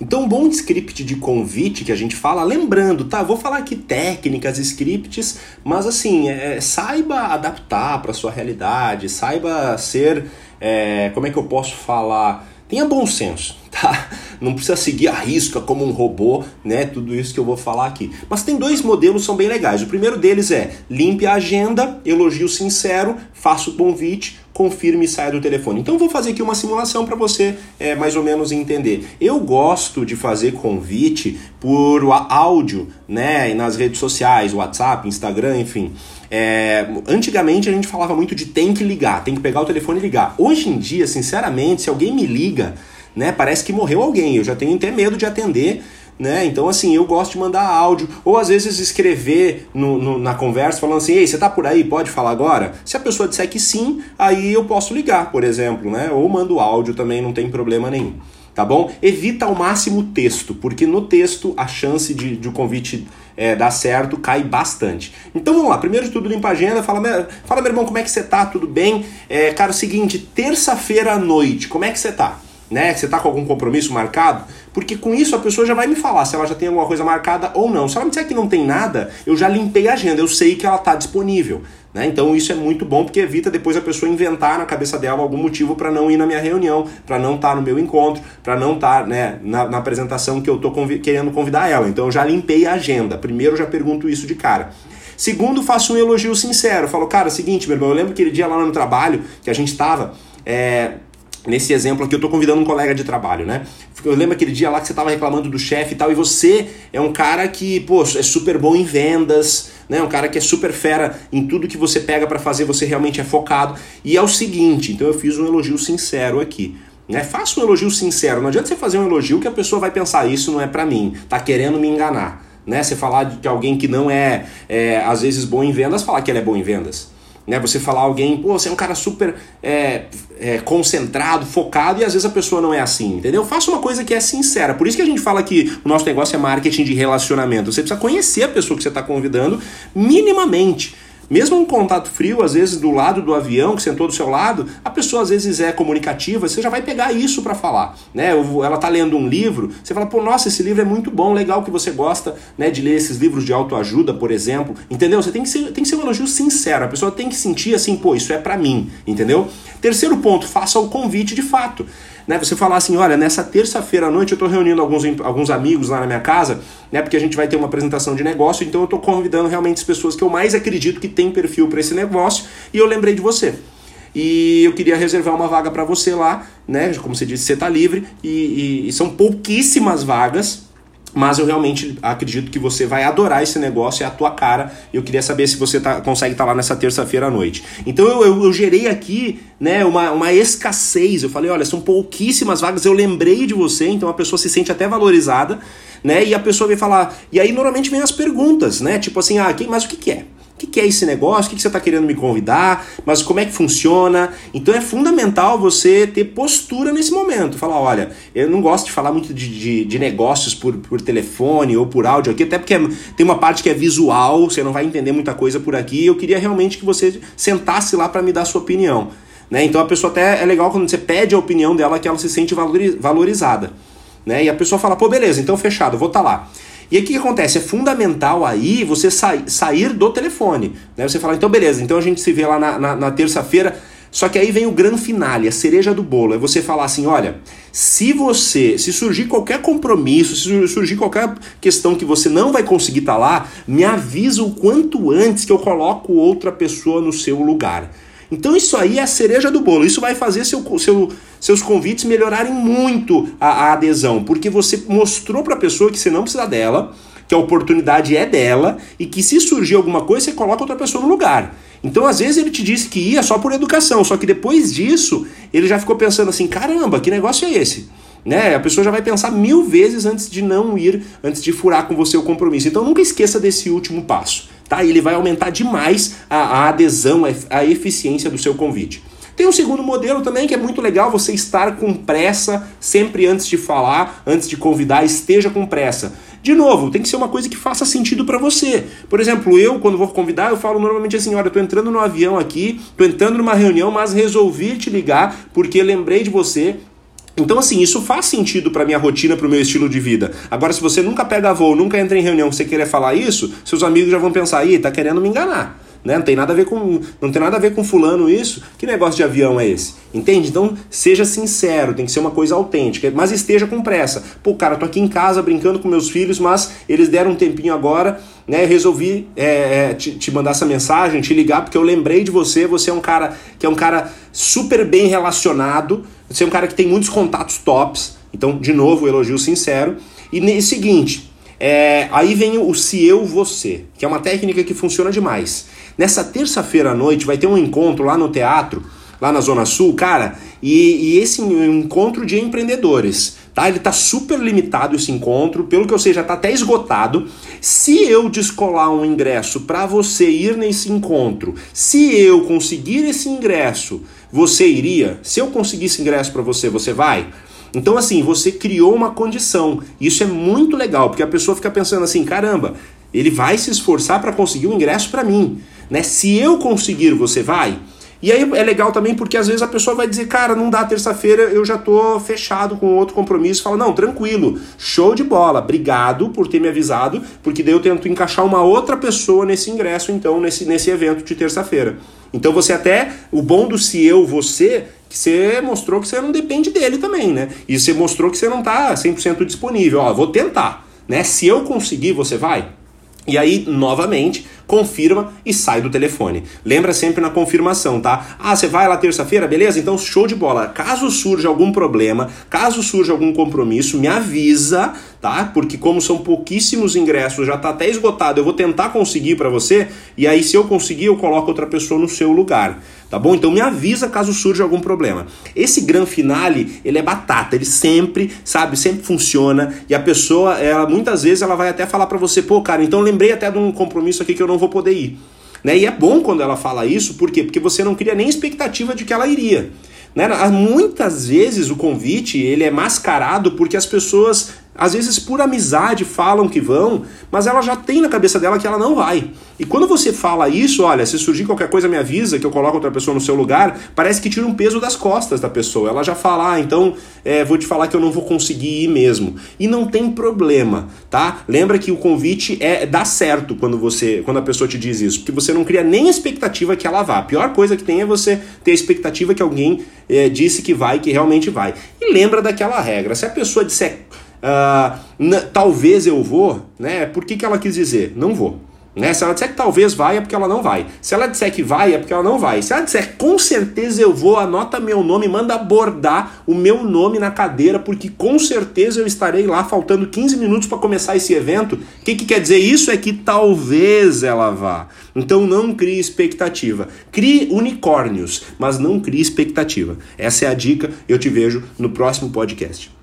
Então, um bom script de convite que a gente fala, lembrando, tá? Vou falar aqui técnicas, scripts, mas assim, é, saiba adaptar para sua realidade, saiba ser, é, como é que eu posso falar? Tenha bom senso, tá? Não precisa seguir a risca como um robô, né? Tudo isso que eu vou falar aqui. Mas tem dois modelos que são bem legais. O primeiro deles é limpe a agenda, elogio sincero, faça o convite, confirme e saia do telefone. Então vou fazer aqui uma simulação para você é, mais ou menos entender. Eu gosto de fazer convite por áudio, né? Nas redes sociais, WhatsApp, Instagram, enfim. É, antigamente a gente falava muito de tem que ligar, tem que pegar o telefone e ligar. Hoje em dia, sinceramente, se alguém me liga, né, parece que morreu alguém. Eu já tenho até medo de atender né? Então, assim, eu gosto de mandar áudio, ou às vezes escrever no, no, na conversa falando assim, ei, você tá por aí, pode falar agora? Se a pessoa disser que sim, aí eu posso ligar, por exemplo, né? Ou mando áudio também, não tem problema nenhum. Tá bom? Evita ao máximo o texto, porque no texto a chance de, o convite é, dar certo cai bastante. Então vamos lá, primeiro de tudo limpa a agenda, fala, fala meu irmão, como é que você tá? Tudo bem? É, cara, é o seguinte, terça-feira à noite, como é que você tá? Né? Você está com algum compromisso marcado? Porque com isso a pessoa já vai me falar se ela já tem alguma coisa marcada ou não. Se ela me disser que não tem nada, eu já limpei a agenda, eu sei que ela está disponível. Né? Então isso é muito bom porque evita depois a pessoa inventar na cabeça dela algum motivo para não ir na minha reunião, para não estar tá no meu encontro, para não estar tá, né, na, na, apresentação que eu estou convi querendo convidar ela. Então eu já limpei a agenda. Primeiro eu já pergunto isso de cara. Segundo, faço um elogio sincero. Falo, cara, é seguinte, meu irmão, eu lembro aquele dia lá no trabalho que a gente estava. É, Nesse exemplo aqui, eu estou convidando um colega de trabalho, né? Eu lembro aquele dia lá que você estava reclamando do chefe e tal, e você é um cara que, pô, é super bom em vendas, né? Um cara que é super fera em tudo que você pega para fazer, você realmente é focado. E é o seguinte, então eu fiz um elogio sincero aqui. Né? Faça um elogio sincero. Não adianta você fazer um elogio que a pessoa vai pensar, isso não é para mim, tá querendo me enganar. Né? Você falar de alguém que não é, é, às vezes, bom em vendas, falar que ele é bom em vendas. Né? Você falar alguém, pô, você é um cara super é, é, concentrado, focado, e às vezes a pessoa não é assim, entendeu? Faça uma coisa que é sincera. Por isso que a gente fala que o nosso negócio é marketing de relacionamento. Você precisa conhecer a pessoa que você está convidando minimamente. Mesmo um contato frio, às vezes do lado do avião, que sentou do seu lado, a pessoa às vezes é comunicativa, você já vai pegar isso para falar. Né? Ela tá lendo um livro, você fala, pô, nossa, esse livro é muito bom, legal que você gosta né, de ler esses livros de autoajuda, por exemplo. Entendeu? Você tem que, ser, tem que ser um elogio sincero, a pessoa tem que sentir assim, pô, isso é para mim, entendeu? Terceiro ponto, faça o convite de fato né? Você falar assim, olha, nessa terça-feira à noite eu estou reunindo alguns, alguns amigos lá na minha casa, né? Porque a gente vai ter uma apresentação de negócio, então eu estou convidando realmente as pessoas que eu mais acredito que tem perfil para esse negócio e eu lembrei de você. E eu queria reservar uma vaga para você lá, né? Como você disse, você está livre e, e, e são pouquíssimas vagas mas eu realmente acredito que você vai adorar esse negócio, é a tua cara. Eu queria saber se você tá, consegue estar tá lá nessa terça-feira à noite. Então eu, eu, eu, gerei aqui né, uma, uma escassez. Eu falei, olha, são pouquíssimas vagas, eu lembrei de você, então a pessoa se sente até valorizada, né? E a pessoa vem falar. E aí normalmente vem as perguntas, né? Tipo assim, ah, quem, mas o que, que é? Que, é esse negócio? O que, que você está querendo me convidar? Mas como é que funciona? Então é fundamental você ter postura nesse momento. Falar, olha, eu não gosto de falar muito de, de, de negócios por, por telefone ou por áudio aqui, até porque é, tem uma parte que é visual, você não vai entender muita coisa por aqui. Eu queria realmente que você sentasse lá para me dar a sua opinião. Né? Então a pessoa até é legal quando você pede a opinião dela que ela se sente valorizada. Né? E a pessoa fala, pô, beleza, então fechado, vou estar tá lá. E aí o que, que, acontece? É fundamental aí você sa sair do telefone. Né? Você fala, então beleza, então a gente se vê lá na, na, na terça-feira. Só que aí vem o grande finale, a cereja do bolo. É você falar assim: olha, se você, se surgir qualquer compromisso, se surgir qualquer questão que você não vai conseguir estar tá lá, me avisa o quanto antes que eu coloco outra pessoa no seu lugar. Então isso aí é a cereja do bolo. Isso vai fazer seu, seu, seus convites melhorarem muito a, a adesão, porque você mostrou para a pessoa que você não precisa dela, que a oportunidade é dela e que se surgir alguma coisa você coloca outra pessoa no lugar. Então, às vezes, ele te disse que ia só por educação, só que depois disso, ele já ficou pensando assim: caramba, que negócio é esse? Né? A pessoa já vai pensar mil vezes antes de não ir, antes de furar com você o compromisso. Então, nunca esqueça desse último passo tá? Ele vai aumentar demais a, a adesão, a eficiência do seu convite. Tem um segundo modelo também que é muito legal você estar com pressa sempre antes de falar, antes de convidar, esteja com pressa. De novo, tem que ser uma coisa que faça sentido para você. Por exemplo, eu, quando vou convidar, eu falo normalmente assim: olha, tô entrando no avião aqui, tô entrando numa reunião, mas resolvi te ligar porque lembrei de você, Então, assim, isso faz sentido para minha rotina, para o meu estilo de vida. Agora, se você nunca pega voo, nunca entra em reunião, você querer falar isso, seus amigos já vão pensar, aí, tá querendo me enganar. Né? Não tem nada a ver com não tem nada a ver com fulano isso. Que negócio de avião é esse? Entende? Então seja sincero, tem que ser uma coisa autêntica, mas esteja com pressa. Pô, cara, tô aqui em casa brincando com meus filhos, mas eles deram um tempinho agora, né? Resolvi é, é, te, te mandar essa mensagem, te ligar porque eu lembrei de você. Você é um cara que é um cara super bem relacionado. Você é um cara que tem muitos contatos tops. Então, de novo, elogio sincero. E no seguinte, é, aí vem o se eu você, que é uma técnica que funciona demais. Nessa terça-feira à noite vai ter um encontro lá no teatro, lá na Zona Sul, cara, e, e esse encontro de empreendedores, tá? Ele tá super limitado esse encontro, pelo que eu sei já tá até esgotado. Se eu descolar um ingresso para você ir nesse encontro, se eu conseguir esse ingresso, você iria? Se eu conseguisse ingresso para você, você vai? Então, assim, você criou uma condição. Isso é muito legal, porque a pessoa fica pensando assim: caramba, ele vai se esforçar para conseguir um ingresso para mim. Né? Se eu conseguir, você vai? E aí é legal também porque às vezes a pessoa vai dizer, cara, não dá terça-feira, eu já tô fechado com outro compromisso. Fala, não, tranquilo, show de bola, obrigado por ter me avisado, porque daí eu tento encaixar uma outra pessoa nesse ingresso, então, nesse, nesse evento de terça-feira. Então você até, o bom do se eu, você, que você mostrou que você não depende dele também, né? E você mostrou que você não tá 100% disponível. Ó, vou tentar, né? Se eu conseguir, você vai? E aí, novamente, confirma e sai do telefone. Lembra sempre na confirmação, tá? Ah, você vai lá terça-feira, beleza? Então show de bola. Caso surja algum problema, caso surja algum compromisso, me avisa, tá? Porque como são pouquíssimos ingressos, já tá até esgotado, eu vou tentar conseguir para você e aí se eu conseguir, eu coloco outra pessoa no seu lugar tá bom? Então me avisa caso surja algum problema. Esse gran finale, ele é batata, ele sempre, sabe, sempre funciona e a pessoa, ela muitas vezes ela vai até falar para você, pô, cara, então lembrei até de um compromisso aqui que eu não vou poder ir. Né? E é bom quando ela fala isso, por quê? Porque você não cria nem expectativa de que ela iria. Né? Muitas vezes o convite ele é mascarado porque as pessoas às vezes por amizade falam que vão, mas ela já tem na cabeça dela que ela não vai. E quando você fala isso, olha, se surgir qualquer coisa me avisa que eu coloco outra pessoa no seu lugar, parece que tira um peso das costas da pessoa. Ela já fala, ah, então é, vou te falar que eu não vou conseguir ir mesmo. E não tem problema, tá? Lembra que o convite é dá certo quando você, quando a pessoa te diz isso, porque você não cria nem expectativa que ela vá. A pior coisa que tem é você ter a expectativa que alguém é, disse que vai, que realmente vai. E lembra daquela regra, se a pessoa disser Uh, talvez eu vou, né? Por que, que ela quis dizer? Não vou. Né? Se ela disser que talvez vai, é porque ela não vai. Se ela disser que vai, é porque ela não vai. Se ela disser com certeza eu vou, anota meu nome, manda abordar o meu nome na cadeira, porque com certeza eu estarei lá faltando 15 minutos para começar esse evento. O que, que quer dizer isso? É que talvez ela vá. Então não crie expectativa. Crie unicórnios, mas não crie expectativa. Essa é a dica. Eu te vejo no próximo podcast.